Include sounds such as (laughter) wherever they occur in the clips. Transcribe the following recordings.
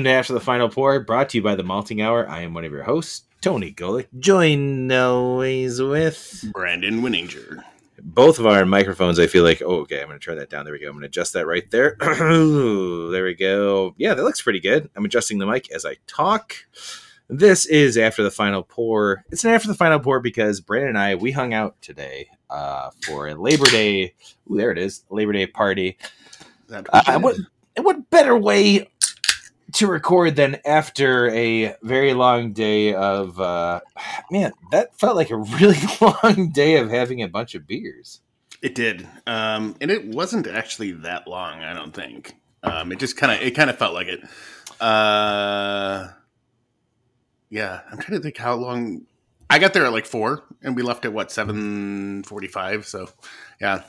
Welcome to After the Final Pour, brought to you by the Malting Hour. I am one of your hosts, Tony Golick, joined always with Brandon Winninger. both of our microphones. I feel like, oh, okay, I'm going to turn that down. There we go. I'm going to adjust that right there. (clears throat) there we go. Yeah, that looks pretty good. I'm adjusting the mic as I talk. This is After the Final Pour. It's an After the Final Pour because Brandon and I, we hung out today uh, for a Labor Day. Ooh, there it is. Labor Day party. That Uh, what, and what better way to record than after a very long day of uh man that felt like a really (laughs) long day of having a bunch of beers it did, um, and it wasn't actually that long. I don't think. Um, it just kind of it kind of felt like it. Uh, yeah, I'm trying to think how long. I got there at like four, and we left at what seven forty-five. So, yeah,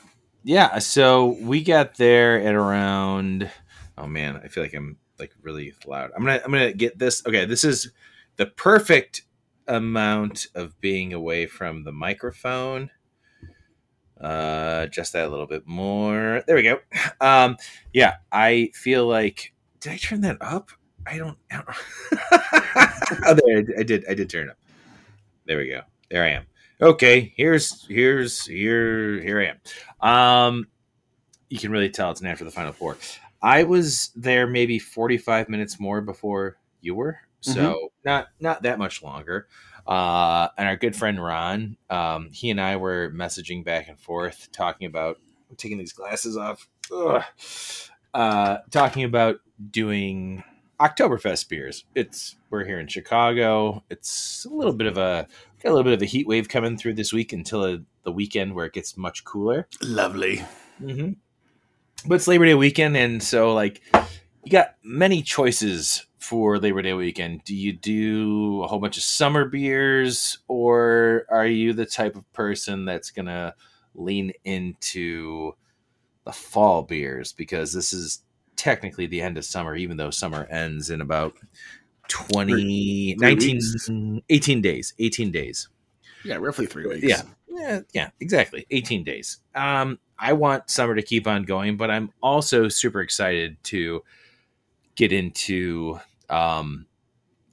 yeah so we got there at around oh man i feel like i'm like really loud. I'm gonna i'm gonna get this. Okay this is the perfect amount of being away from the microphone. Uh just that a little bit more. There we go. Um yeah i feel like did i turn that up? I don't, I don't (laughs) oh, there, I did i did turn it up. There we go. There i am. Okay here's here's here here i am. Um you can really tell it's an after the final pour i was there maybe 45 minutes more before you were so not not that much longer uh and our good friend ron um he and i were messaging back and forth talking about I'm taking these glasses off uh talking about doing Oktoberfest beers. It's we're here in Chicago. It's a little bit of a got a little bit of a heat wave coming through this week until uh the weekend where it gets much cooler. lovely. Mm-hmm. But it's Labor Day weekend, and so like you got many choices for Labor Day weekend. Do you do a whole bunch of summer beers, or are you the type of person that's gonna lean into the fall beers because this is technically the end of summer, even though summer ends in about 20, Three 19, 18 days. 18 days. Yeah, roughly three weeks. Yeah. Yeah, yeah, exactly. 18 days. Um, I want summer to keep on going, but I'm also super excited to get into um,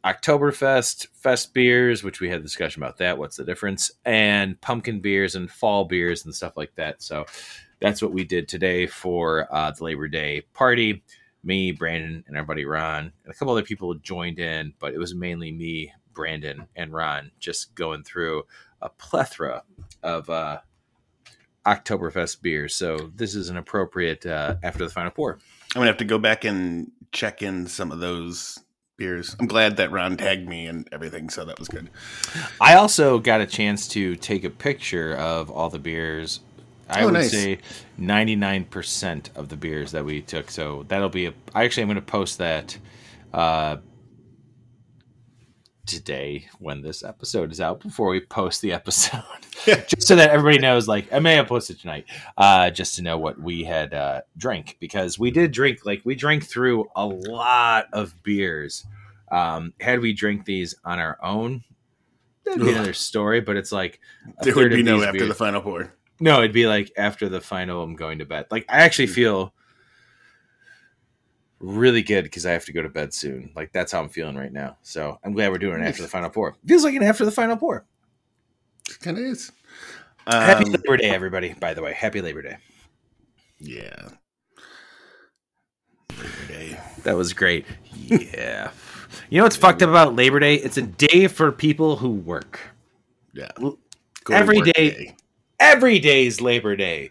Oktoberfest, Fest beers, which we had a discussion about that. What's the difference? And pumpkin beers and fall beers and stuff like that. So that's what we did today for uh, the Labor Day party. Me, Brandon, and our buddy Ron, and a couple other people joined in, but it was mainly me, Brandon, and Ron just going through a plethora of uh, Oktoberfest beers. So this is an appropriate uh, after the final pour. I'm gonna have to go back and check in some of those beers. I'm glad that Ron tagged me and everything, so that was good. I also got a chance to take a picture of all the beers. I Oh, would nice. say 99% of the beers that we took. So that'll be a. I actually am going to post that uh, today when this episode is out before we post the episode. (laughs) just so that everybody knows, like, I may have posted tonight, uh, just to know what we had uh, drank because we did drink, like, we drank through a lot of beers. Um, had we drink these on our own, that'd be Ugh. another story, but it's like There would be no after beers- the final pour. no, it'd be like after the final, I'm going to bed. Like I actually feel really good because I have to go to bed soon. Like that's how I'm feeling right now. So I'm glad we're doing it after the final pour. Feels like an after the final pour. Kind of is. Happy Um, Labor Day, everybody. By the way, happy Labor Day. yeah. Labor Day. That was great. Yeah. (laughs) You know what's fucked up about Labor Day? It's a day for people who work. Yeah. Go every work day- Every day's Labor Day.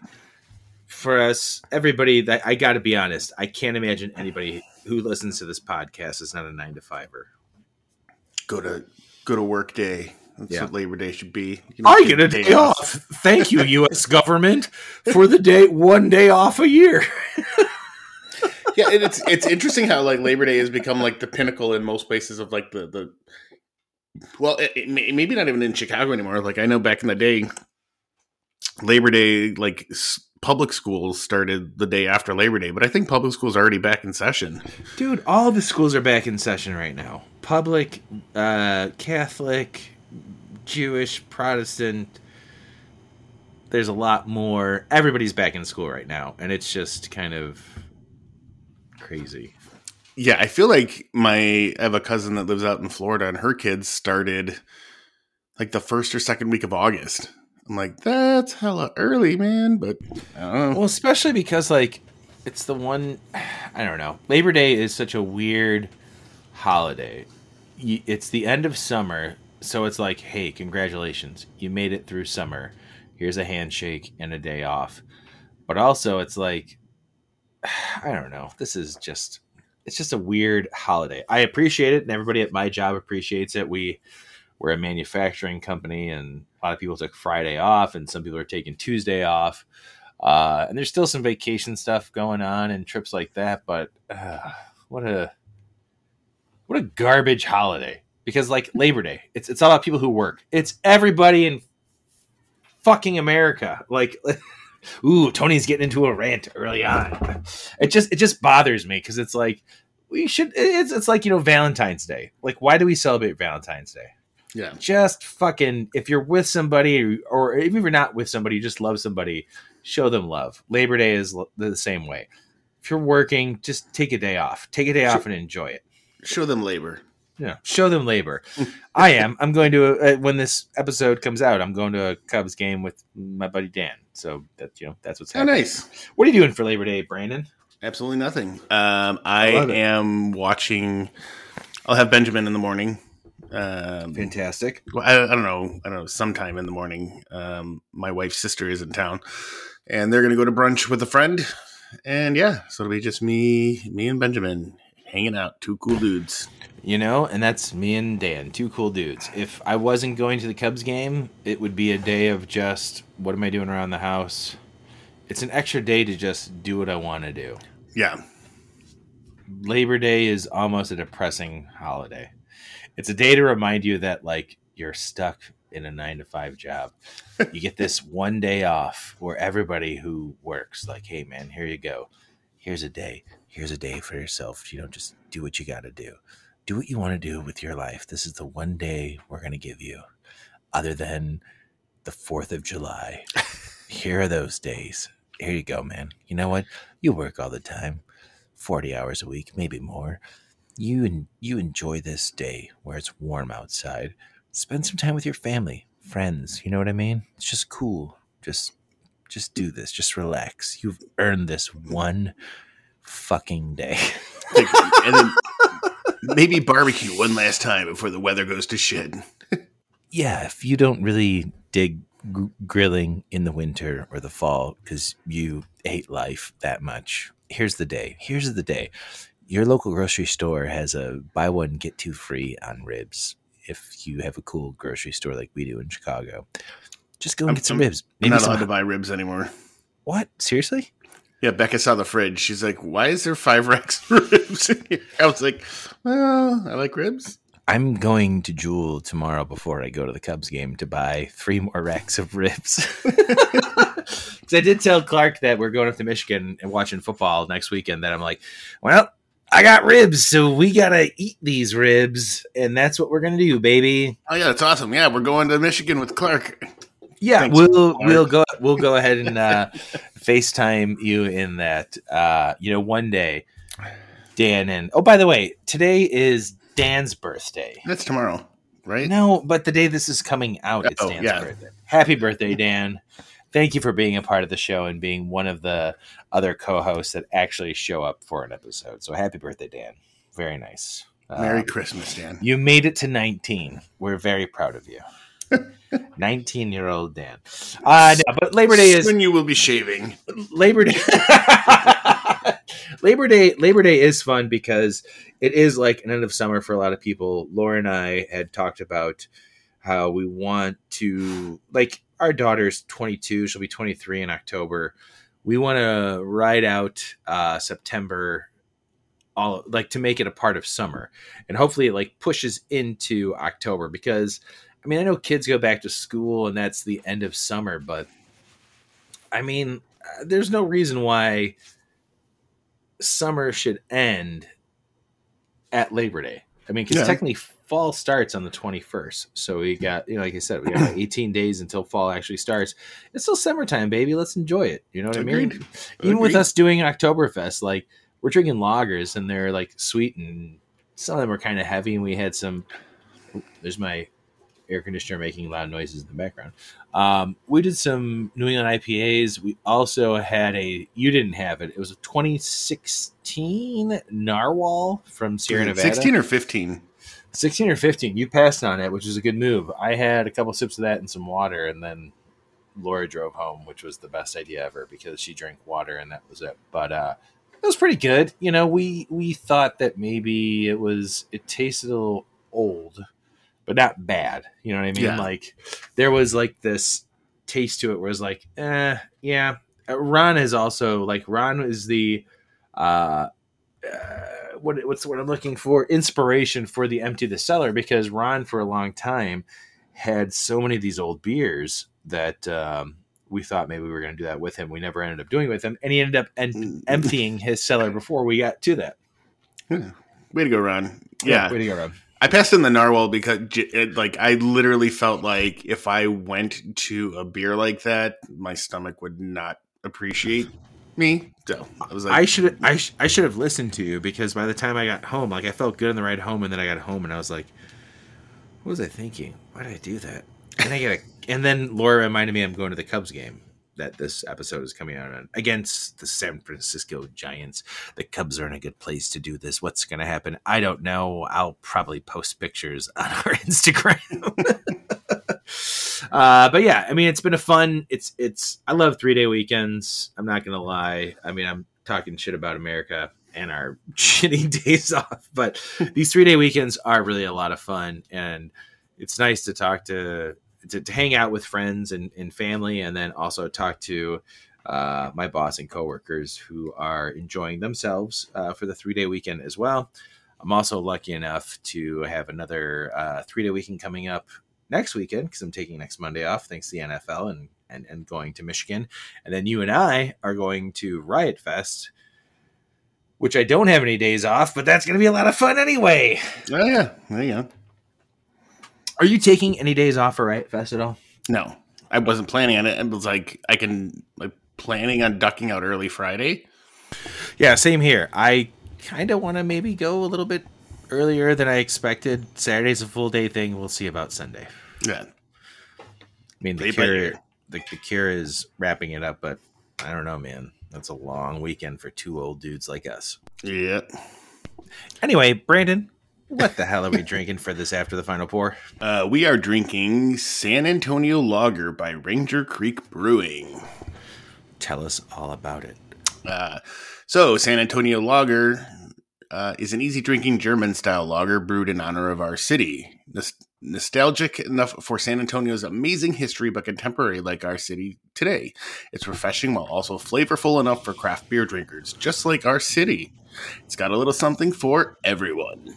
For us, everybody that I got to be honest, I can't imagine anybody who listens to this podcast is not a nine to fiver. Go to go to work day. That's Yeah. what Labor Day should be. You know, I get a day off. Thank you, (laughs) U.S. government, for the day one day off a year. (laughs) yeah, and it's it's interesting how like Labor Day has become like the pinnacle in most places of like the the. Well, it, it may, maybe not even in Chicago anymore. Like I know back in the day, Labor Day like s- public schools started the day after Labor Day, but I think public schools are already back in session. Dude, all the schools are back in session right now. Public, uh, Catholic, Jewish, Protestant. There's a lot more. Everybody's back in school right now, and it's just kind of crazy. Yeah, I feel like my I have a cousin that lives out in Florida, and her kids started like the first or second week of August. I'm like, that's hella early, man. But. Well, especially because like it's the one I don't know. Labor Day is such a weird holiday. It's the end of summer, so it's like, hey, congratulations, you made it through summer. Here's a handshake and a day off. But also, it's like, (sighs) I don't know. This is just, it's just a weird holiday. I appreciate it, and everybody at my job appreciates it. We, we're a manufacturing company, and a lot of people took Friday off, and some people are taking Tuesday off. Uh, and there's still some vacation stuff going on and trips like that, but uh, what a what a garbage holiday. Because like (laughs) Labor Day, it's it's all about people who work. It's everybody in fucking America. Like, (laughs) ooh, Tony's getting into a rant early on. It just it just bothers me because it's like we should. It's it's like you know Valentine's Day. Like, why do we celebrate Valentine's Day? Yeah, just fucking if you're with somebody or even if you're not with somebody you just love somebody show them love labor day is l- the same way if you're working just take a day off take a day off and enjoy it show them labor. yeah show them labor (laughs) i am i'm going to uh, when this episode comes out i'm going to a cubs game with my buddy dan so that you know that's what's Oh, happening nice. what are you doing for labor day brandon Absolutely nothing. Um, I, it. am watching. I'll have Benjamin in the morning. Um, fantastic well, I, I don't know. I don't know. Sometime in the morning, um, my wife's sister is in town, and they're going to go to brunch with a friend. And yeah, so it'll be just me, me and Benjamin hanging out. Two cool dudes. You know, and that's me and Dan, two cool dudes. If I wasn't going to the Cubs game, it would be a day of just what am I doing around the house? It's an extra day to just do what I want to do. Yeah, Labor Day is almost a depressing holiday. It's a day to remind you that like you're stuck in a 9 to 5 job. (laughs) You get this one day off where everybody who works like, "Hey man, here you go. Here's a day. Here's a day for yourself. You know, just do what you got to do. Do what you want to do with your life. This is the one day we're going to give you other than the 4th of July. (laughs) Here are those days. Here you go, man. You know what? You work all the time. 40 hours a week, maybe more. You and you enjoy this day where it's warm outside. Spend some time with your family, friends, you know what I mean? It's just cool. Just just do this. Just relax. You've earned this one fucking day. and then (laughs) maybe barbecue one last time before the weather goes to shit. yeah, if you don't really dig gr- grilling in the winter or the fall because you hate life that much, here's the day. Here's the day. Your local grocery store has a buy one get two free on ribs. If you have a cool grocery store like we do in Chicago, just go and I'm- get some I'm- ribs. I'm not some. allowed to buy ribs anymore. What? Seriously? Yeah, Becca saw the fridge. She's like, "Why is there five (laughs) racks of ribs?" in here?" I was like, "Well, I like ribs." I'm going to Jewel tomorrow before I go to the Cubs game to buy three more racks of ribs. (laughs) (laughs) Because I did tell Clark that we're going up to Michigan and watching football next weekend. That I'm like, well, I got ribs, so we gotta eat these ribs, and that's what we're gonna do, baby. Oh yeah, that's awesome. Yeah, we're going to Michigan with Clark. Yeah, Thanks, we'll Clark. we'll go we'll go ahead and uh, (laughs) FaceTime you in that. Uh, you know, one day, Dan and oh, by the way, today is Dan's birthday. That's tomorrow, right? No, but the day this is coming out, it's Oh, Dan's yeah. birthday. Happy birthday, Dan. Thank you for being a part of the show and being one of the other co hosts that actually show up for an episode. So happy birthday, Dan. Very nice. Merry Um, Christmas, Dan. you made it to 19. We're very proud of you. (laughs) 19 year old Dan. Uh, no, but Labor Day is when you will be shaving. Labor Day. (laughs) Labor Day. Labor Day is fun because it is like an end of summer for a lot of people. Laura and I had talked about how we want to like our daughter's 22. She'll be 23 in October. We want to ride out uh, September all like to make it a part of summer and hopefully it like pushes into October because I mean I know kids go back to school and that's the end of summer but I mean uh, there's no reason why summer should end at Labor Day. I mean, because Yeah. technically fall starts on the 21st. So we got, you know, like I said, we got (laughs) 18 days until fall actually starts. It's still summertime, baby. Let's enjoy it. You know what I mean? Agreed. Even with us doing Oktoberfest, like we're drinking lagers and they're like sweet and some of them are kind of heavy. And we had some, there's my air conditioner making loud noises in the background. Um, we did some New England IPAs. We also had a, you didn't have it. It was a 2016 Narwhal from Sierra Nevada. 16 or 15. 16 or 15 you passed on it which is a good move. I had a couple sips of that and some water and then laura drove home which was the best idea ever because she drank water and that was it. But uh it was pretty good. You know we we thought that maybe it was it tasted a little old but not bad. You know what i mean? Yeah. like there was like this taste to it where it's like eh yeah. Uh, ron is also like ron is the uh uh, what what's what I'm looking for inspiration for the empty the cellar because Ron for a long time had so many of these old beers that um, we thought maybe we were going to do that with him. We never ended up doing it with him, and he ended up en- Mm. emptying his cellar before we got to that. Way to go, Ron. Yeah. way to go, Ron. I passed in the narwhal because it, like I literally felt like if I went to a beer like that, my stomach would not appreciate me. So I was like, I should I, sh- I should have listened to you because by the time I got home, like I felt good on the ride home, and then I got home and I was like, "What was I thinking? Why did I do that?" And I get a, and then Laura reminded me I'm going to the Cubs game that this episode is coming out on against the San Francisco Giants. The Cubs are in a good place to do this. What's going to happen? I don't know. I'll probably post pictures on our (laughs) Instagram. (laughs) uh, but yeah, I mean, it's been a fun. It's it's. I love three day weekends. I'm not gonna lie. I mean, I'm talking shit about America and our (laughs) shitty days off, but (laughs) these three day weekends are really a lot of fun, and it's nice to talk to to, to hang out with friends and, and family, and then also talk to uh, my boss and coworkers who are enjoying themselves uh, for the three day weekend as well. I'm also lucky enough to have another uh, three day weekend coming up next weekend because I'm taking next Monday off thanks to the NFL and, and and going to Michigan, and then you and I are going to Riot Fest, which I don't have any days off, but that's going to be a lot of fun anyway. oh yeah, there you go. Are you taking any days off for Riot Fest at all? No, I wasn't planning on it. It was like I can like planning on ducking out early Friday. Yeah, same here. I kind of want to maybe go a little bit earlier than I expected. Saturday's a full day thing. We'll see about Sunday. Yeah, I mean, the Play cure, the, the cure is wrapping it up, but I don't know, man. That's a long weekend for two old dudes like us. yeah. Anyway, Brandon, what the hell are we drinking for this after the final pour? Uh, we are drinking San Antonio Lager by Ranger Creek Brewing. Tell us all about it. Uh, so, San Antonio Lager uh, is an easy drinking German style lager brewed in honor of our city. Nos- nostalgic enough for San Antonio's amazing history, but contemporary like our city today. It's refreshing while also flavorful enough for craft beer drinkers, just like our city. It's got a little something for everyone.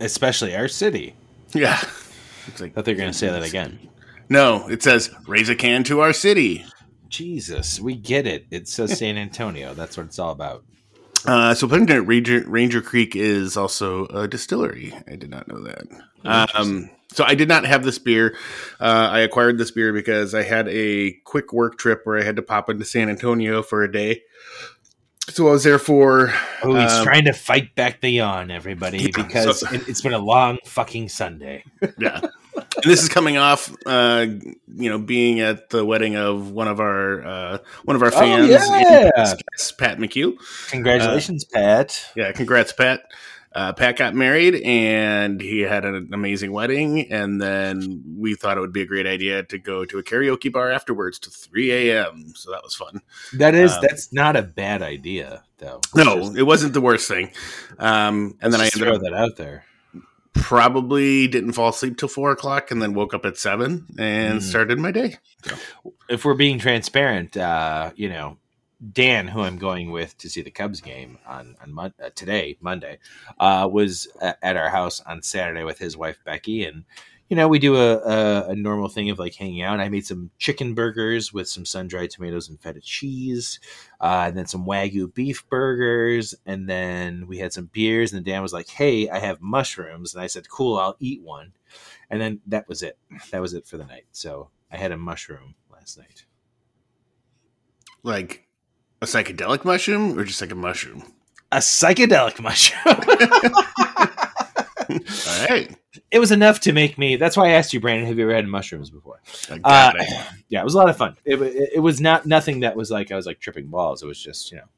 Especially our city. Yeah. It's (laughs) like, I thought they were going to say that again. no, it says raise a can to our city. Jesus, we get it. It says (laughs) San Antonio. That's what it's all about. Uh, so Pennington Ranger, Ranger Creek is also a distillery. I did not know that. Um, so I did not have this beer. Uh, I acquired this beer because I had a quick work trip where I had to pop into San Antonio for a day. So I was there for Oh, he's um, trying to fight back the yawn, everybody, Yeah, because so- it, it's been a long fucking Sunday. (laughs) yeah. And this is coming off, uh, you know, being at the wedding of one of our uh, one of our fans, yeah. Pat McHugh. Congratulations, Pat. Yeah, congrats, Pat. Uh, Pat got married and he had an amazing wedding. And then we thought it would be a great idea to go to a karaoke bar afterwards to 3 a.m. So that was fun. That is Um, that's not a bad idea, though. No, Just- it wasn't the worst thing. Um, and then I ended throw up that out there. Probably didn't fall asleep till four o'clock and then woke up at seven and Mm. started my day. If we're being transparent, uh, you know, Dan, who I'm going with to see the Cubs game on on Mon- uh, today, Monday, uh, was at our house on Saturday with his wife Becky, and you know, we do a, a, a normal thing of like hanging out. I made some chicken burgers with some sun dried tomatoes and feta cheese, uh, and then some wagyu beef burgers, and then we had some beers. And Dan was like, "Hey, I have mushrooms," and I said, "Cool, I'll eat one." And then that was it. That was it for the night. So I had a mushroom last night. Like a psychedelic mushroom or just like a mushroom? A psychedelic mushroom. (laughs) All right. it was enough to make me. That's why I asked you, Brandon. Have you ever had mushrooms before? Uh, (laughs) yeah, it was a lot of fun. It, it, it was not nothing that was like I was like tripping balls. It was just you know,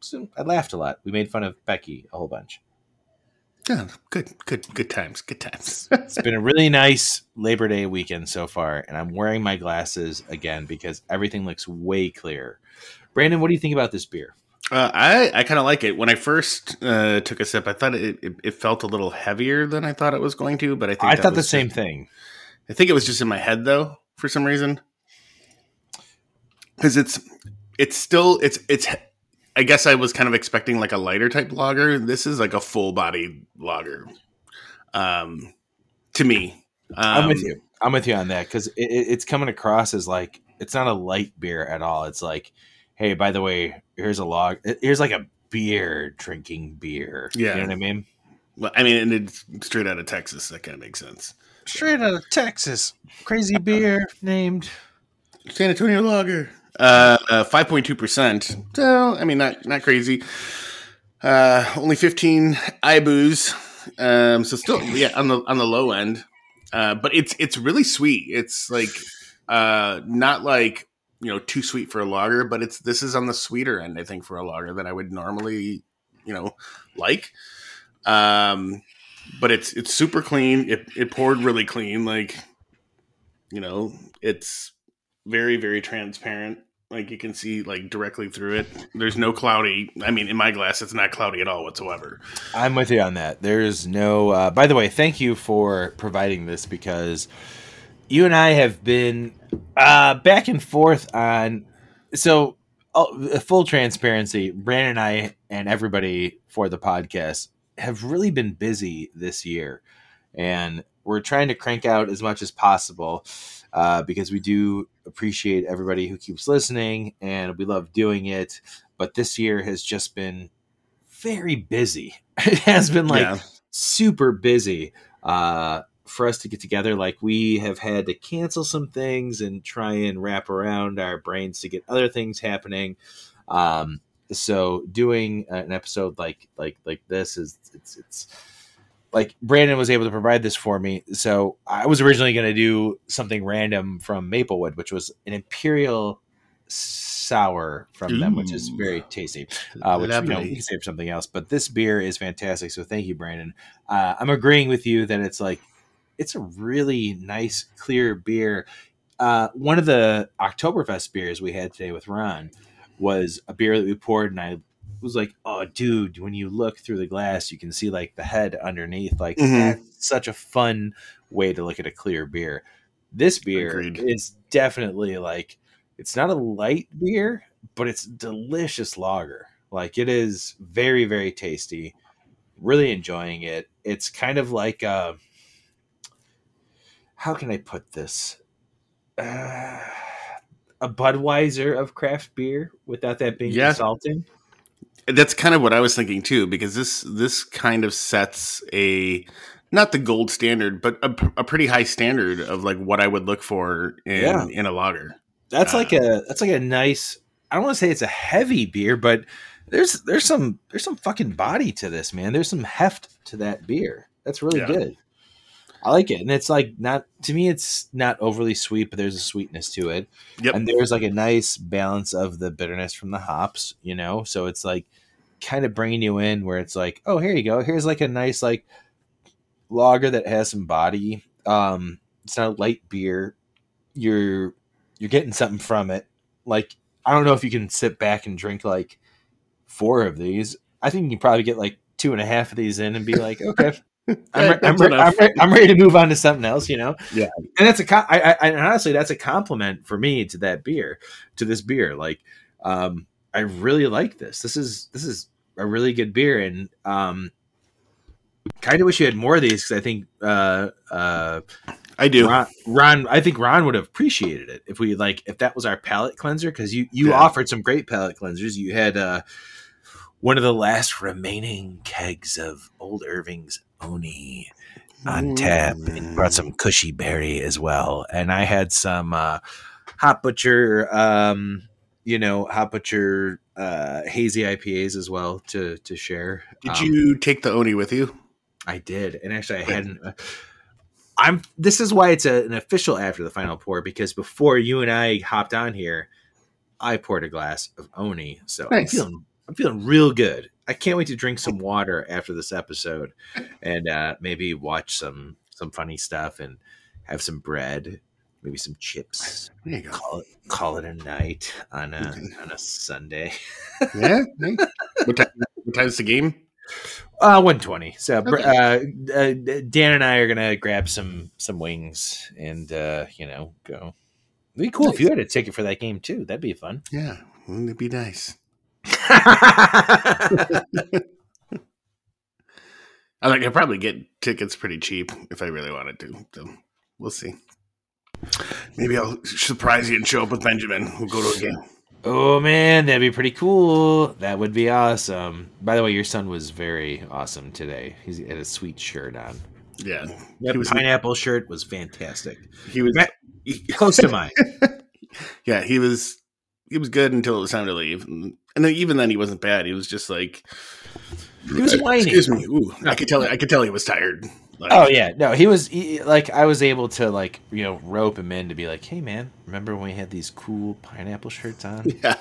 so I laughed a lot. We made fun of Becky a whole bunch. Yeah, good, good, good times. Good times. It's been a really nice Labor Day weekend so far, and I'm wearing my glasses again because everything looks way clearer. Brandon, what do you think about this beer? Uh, I I kind of like it. When I first uh, took a sip, I thought it, it, it felt a little heavier than I thought it was going to. But I think I thought the same just- thing. I think it was just in my head though, for some reason. Because it's it's still it's it's. I guess I was kind of expecting like a lighter type lager. This is like a full body lager. Um, to me, um, I'm with you. I'm with you on that because it, it, it's coming across as like it's not a light beer at all. It's like, hey, by the way, here's a log. Here's like a beer drinking beer. Yeah. you know what I mean. Well, I mean, and it's straight out of Texas. That kind of makes sense. Straight out of Texas, crazy beer named. San Antonio Lager, uh, five point two percent. So I mean, not not crazy. Uh, only fifteen IBUs. Um, so still, yeah, on the on the low end. Uh, but it's it's really sweet. It's like uh, not like you know too sweet for a lager, but it's this is on the sweeter end. I think for a lager that I would normally you know like. Um, but it's it's super clean. It it poured really clean. Like you know, it's very very transparent like you can see like directly through it there's no cloudy i mean in my glass it's not cloudy at all whatsoever I'm with you on that. There's no. Uh, by the way, thank you for providing this because you and I have been uh, back and forth on. So, uh, full transparency, Brandon and I and everybody for the podcast have really been busy this year, and we're trying to crank out as much as possible uh, because we do appreciate everybody who keeps listening and we love doing it. But this year has just been very busy. (laughs) It has been like yeah super busy uh, for us to get together. Like we have had to cancel some things and try and wrap around our brains to get other things happening. Um, so doing an episode like like like this is it's it's like Brandon was able to provide this for me. So I was originally going to do something random from Maplewood, which was an imperial sour from them, which is very tasty uh, which you know we Lovely. can save for something else. But this beer is fantastic, so thank you, Brandon. Uh, I'm agreeing with you that it's like it's a really nice, clear beer. Uh, one of the Oktoberfest beers we had today with Ron was a beer that we poured, and I was like, "Oh, dude!" When you look through the glass, you can see like the head underneath. Like Mhm. that's such a fun way to look at a clear beer. This beer Agreed. is definitely like it's not a light beer, but it's delicious lager. Like it is very very tasty. Really enjoying it. It's kind of like uh how can I put this? Uh, a Budweiser of craft beer without that being Yeah. insulting. that's kind of what i was thinking too because this this kind of sets a not the gold standard but a, a pretty high standard of like what i would look for in Yeah. in a lager That's Uh, like a that's like a nice. I don't want to say it's a heavy beer, but there's there's some there's some fucking body to this man. There's some heft to that beer. That's really Yeah. good. I like it, and it's like not to me. It's not overly sweet, but there's a sweetness to it, Yep. and there's like a nice balance of the bitterness from the hops. You know, so it's like kind of bringing you in where it's like, oh, here you go. Here's like a nice like lager that has some body. Um, it's not a light beer. You're you're getting something from it. Like I don't know if you can sit back and drink like four of these. I think you can probably get like two and a half of these in and be like, (laughs) okay, (laughs) I'm, re- I'm, re- I'm, re- I'm ready to move on to something else. You know? Yeah. And that's a co- I, I, and honestly, that's a compliment for me to that beer, to this beer. Like, um, I really like this. This is this is a really good beer, and um, kind of wish you had more of these because I think uh, uh, I do. Ron, Ron, I think Ron would have appreciated it if we like if that was our palate cleanser because you you Yeah. offered some great palate cleansers. You had uh, one of the last remaining kegs of Old Irving's Oni on tap. And brought some cushy berry as well, and I had some uh, Hop Butcher, um, you know, Hop Butcher uh, hazy IPAs as well to to share. Did Um, you take the Oni with you? I did, and actually, I Good. hadn't. uh, I'm. This is why it's a, an official after the final pour because before you and I hopped on here, I poured a glass of Oni, so I'm feeling. I'm feeling real good. I can't wait to drink some water after this episode, and uh, maybe watch some some funny stuff and have some bread, maybe some chips. There you go. Call it call it a night on a on a Sunday. Yeah. (laughs) what, time, what time's the game? Uh, one twenty. So Okay. uh, uh, Dan and I are gonna grab some some wings and uh, you know go. It'd be cool if you had a ticket for that game too. That'd be fun. Yeah. Wouldn't it be nice? (laughs) I think I'd probably get tickets pretty cheap if I really wanted to. So we'll see. Maybe I'll surprise you and show up with Benjamin. We'll go to a game. oh man, that'd be pretty cool. That would be awesome. By the way, your son was very awesome today. He's had a sweet shirt on. Yeah. That He was- pineapple shirt was fantastic. He was Close to mine. (laughs) yeah, he was he was good until it was time to leave. And then even then he wasn't bad. He was just like He was whining. Excuse me. Ooh, I could tell I could tell he was tired. Like, Oh yeah, no, he was he, like I was able to like you know rope him in to be like, hey man, remember when we had these cool pineapple shirts on (laughs) Yeah.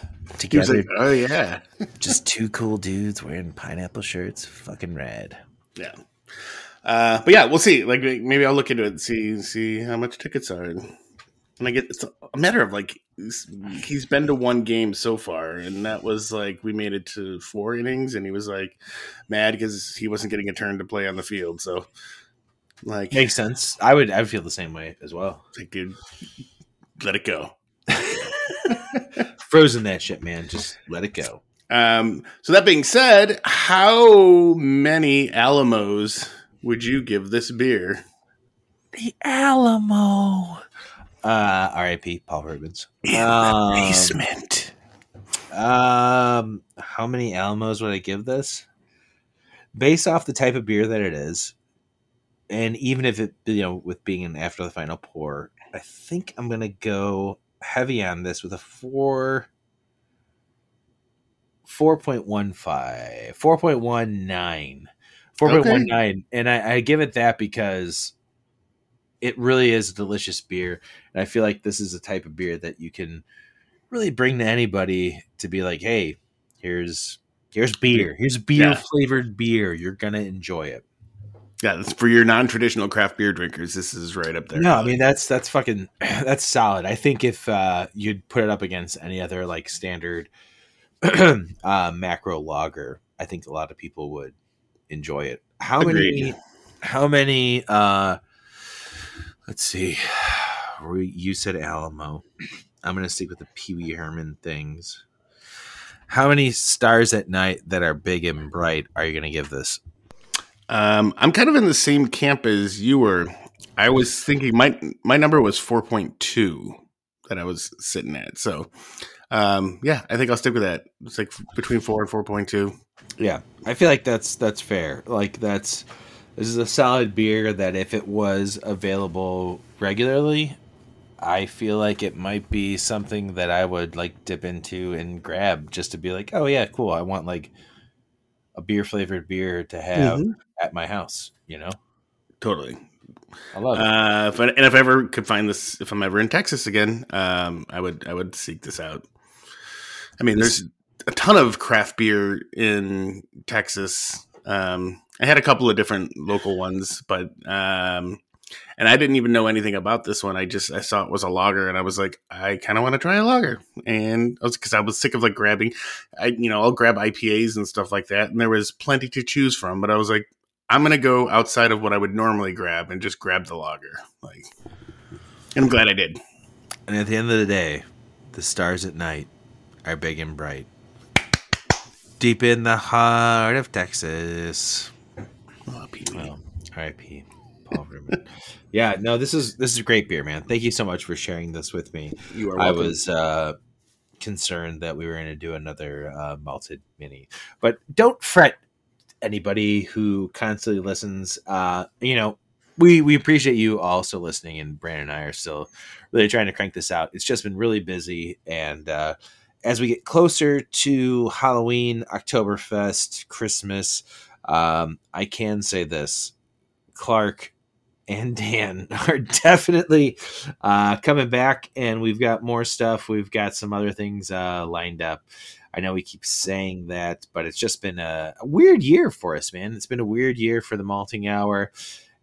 He was together? like, oh yeah. (laughs) Just two cool dudes wearing pineapple shirts, fucking rad. Yeah. Uh, but yeah, we'll see. Like maybe I'll look into it and see see how much tickets are. And I get it's a matter of like he's, he's been to one game so far, and that was like we made it to four innings, and he was like mad because he wasn't getting a turn to play on the field. So like, Makes sense. I would I would feel the same way as well. like dude, let it go. (laughs) Frozen that shit, man. Just let it go. Um, so that being said, how many Alamos would you give this beer? The Alamo. Uh, R.I.P. Paul Reubens. Um, Basement. Um, how many Alamos would I give this? Based off the type of beer that it is, and even if it, you know, with being an after the final pour, I think I'm gonna go heavy on this with a four. 4.15 4.19 4.19 and I, I give it that because it really is a delicious beer and i feel like this is a type of beer that you can really bring to anybody to be like, hey, here's here's beer. Here's beer Yeah. flavored beer. You're gonna enjoy it. Yeah, that's for your non-traditional craft beer drinkers. This is right up there. No, I mean that's that's fucking (clears throat) that's solid. I think if uh, you'd put it up against any other like standard (clears throat) uh, macro lager, I think a lot of people would enjoy it. How many? How many? uh Let's see. (sighs) You said Alamo. I'm gonna stick with the Pee Wee Herman things. How many stars at night that are big and bright are you gonna give this? Um, I'm kind of in the same camp as you were. I was thinking my my number was 4.2 that I was sitting at. So, um, yeah, I think I'll stick with that. It's like between four and 4.2. Yeah, I feel like that's that's fair. Like that's this is a solid beer that if it was available regularly, I feel like it might be something that I would like dip into and grab just to be like, oh yeah, cool. I want like a beer flavored beer to have at my house. You know, Totally. I love it. Uh, if I, and if I ever could find this, if I'm ever in Texas again, um, I would I would seek this out. I mean, there's a ton of craft beer in Texas. Um, I had a couple of different local ones, but um, and I didn't even know anything about this one. I just I saw it was a lager, and I was like, I kind of want to try a lager, and I was because I was sick of like grabbing, I you know I'll grab IPAs and stuff like that, and there was plenty to choose from, but I was like, I'm gonna go outside of what I would normally grab and just grab the lager. Like, and I'm glad I did. and at the end of the day, the stars at night are big and bright. Deep in the heart of Texas. Oh, Wee. Well, R.I.P. Paul Verman. Yeah, no, this is this is a great beer, man. Thank you so much for sharing this with me. You are I was uh, concerned that we were going to do another uh, malted mini, but don't fret, anybody who constantly listens. Uh, you know, we we appreciate you also listening, and Brandon and I are still really trying to crank this out. It's just been really busy, and uh, as we get closer to Halloween, Oktoberfest, Christmas, um, I can say this: Clark and Dan (laughs) are definitely uh, coming back, and we've got more stuff. We've got some other things uh, lined up. I know we keep saying that, but it's just been a, a weird year for us, man. It's been a weird year for the malting hour,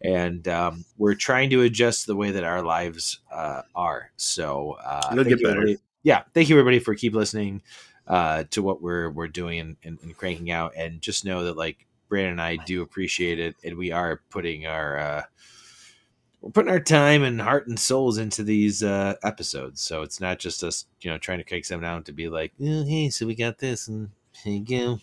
and um, we're trying to adjust the way that our lives uh, are. So, uh, It'll get better. Yeah, thank you everybody for keep listening uh, to what we're we're doing and, and, and cranking out, and just know that like Brandon and I do appreciate it, and we are putting our uh, we're putting our time and heart and souls into these uh, episodes. So it's not just us, you know, trying to crank them down to be like, oh, hey, so we got this, and here you go,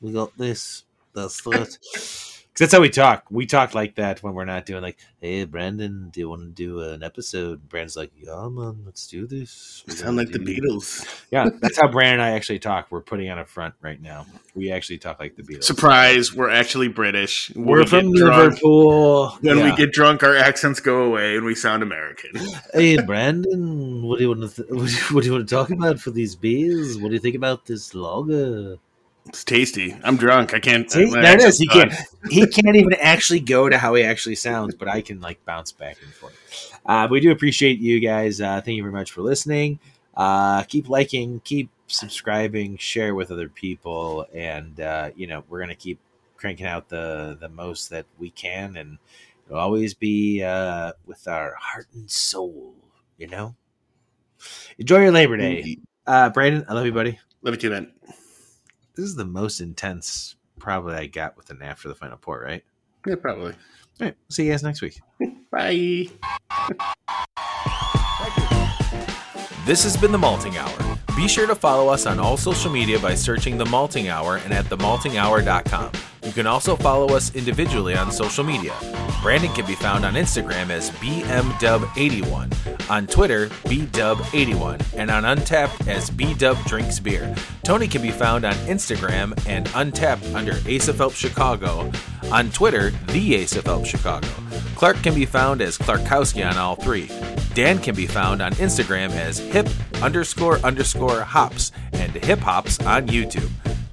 we got this, that's that. (laughs) That's how we talk. We talk like that when we're not doing like, hey, Brandon, do you want to do an episode? Brandon's like, yeah, man, let's do this. We sound like the Beatles. yeah, that's how Brandon and I actually talk. We're putting on a front right now. We actually talk like the Beatles. Surprise! We're actually British. We're we from get drunk- Liverpool. When we get drunk, our accents go away and we sound American. hey, Brandon, what do you want to th- (laughs) what, do you, what do you want to talk about for these beers? What do you think about this lager? It's tasty. I'm drunk. I can't. See, my there it is. He can't. (laughs) He can't even actually go to how he actually sounds, but I can like bounce back and forth. Uh, we do appreciate you guys. Uh, thank you very much for listening. Uh, keep liking, keep subscribing, share with other people, and uh, you know we're gonna keep cranking out the the most that we can, and it'll always be uh, with our heart and soul. You know. Enjoy your Labor Day, uh, Brandon. I love you, buddy. Love you too, man. This is the most intense probably I got with an after the final pour, right? Yeah, probably. All right. See you guys next week. (laughs) Bye. This has been The Malting Hour. Be sure to follow us on all social media by searching The Malting Hour and at themaltinghour.com. You can also follow us individually on social media. Brandon can be found on Instagram as BMDub81, on Twitter, BDub81, and on Untappd as BDub Drinks Beer. Tony can be found on Instagram and Untappd under Ace of Help Chicago, on Twitter, The Ace of Help Chicago. Clark can be found as Clarkowski on all three. Dan can be found on Instagram as hip underscore underscore hops and hip hops on YouTube.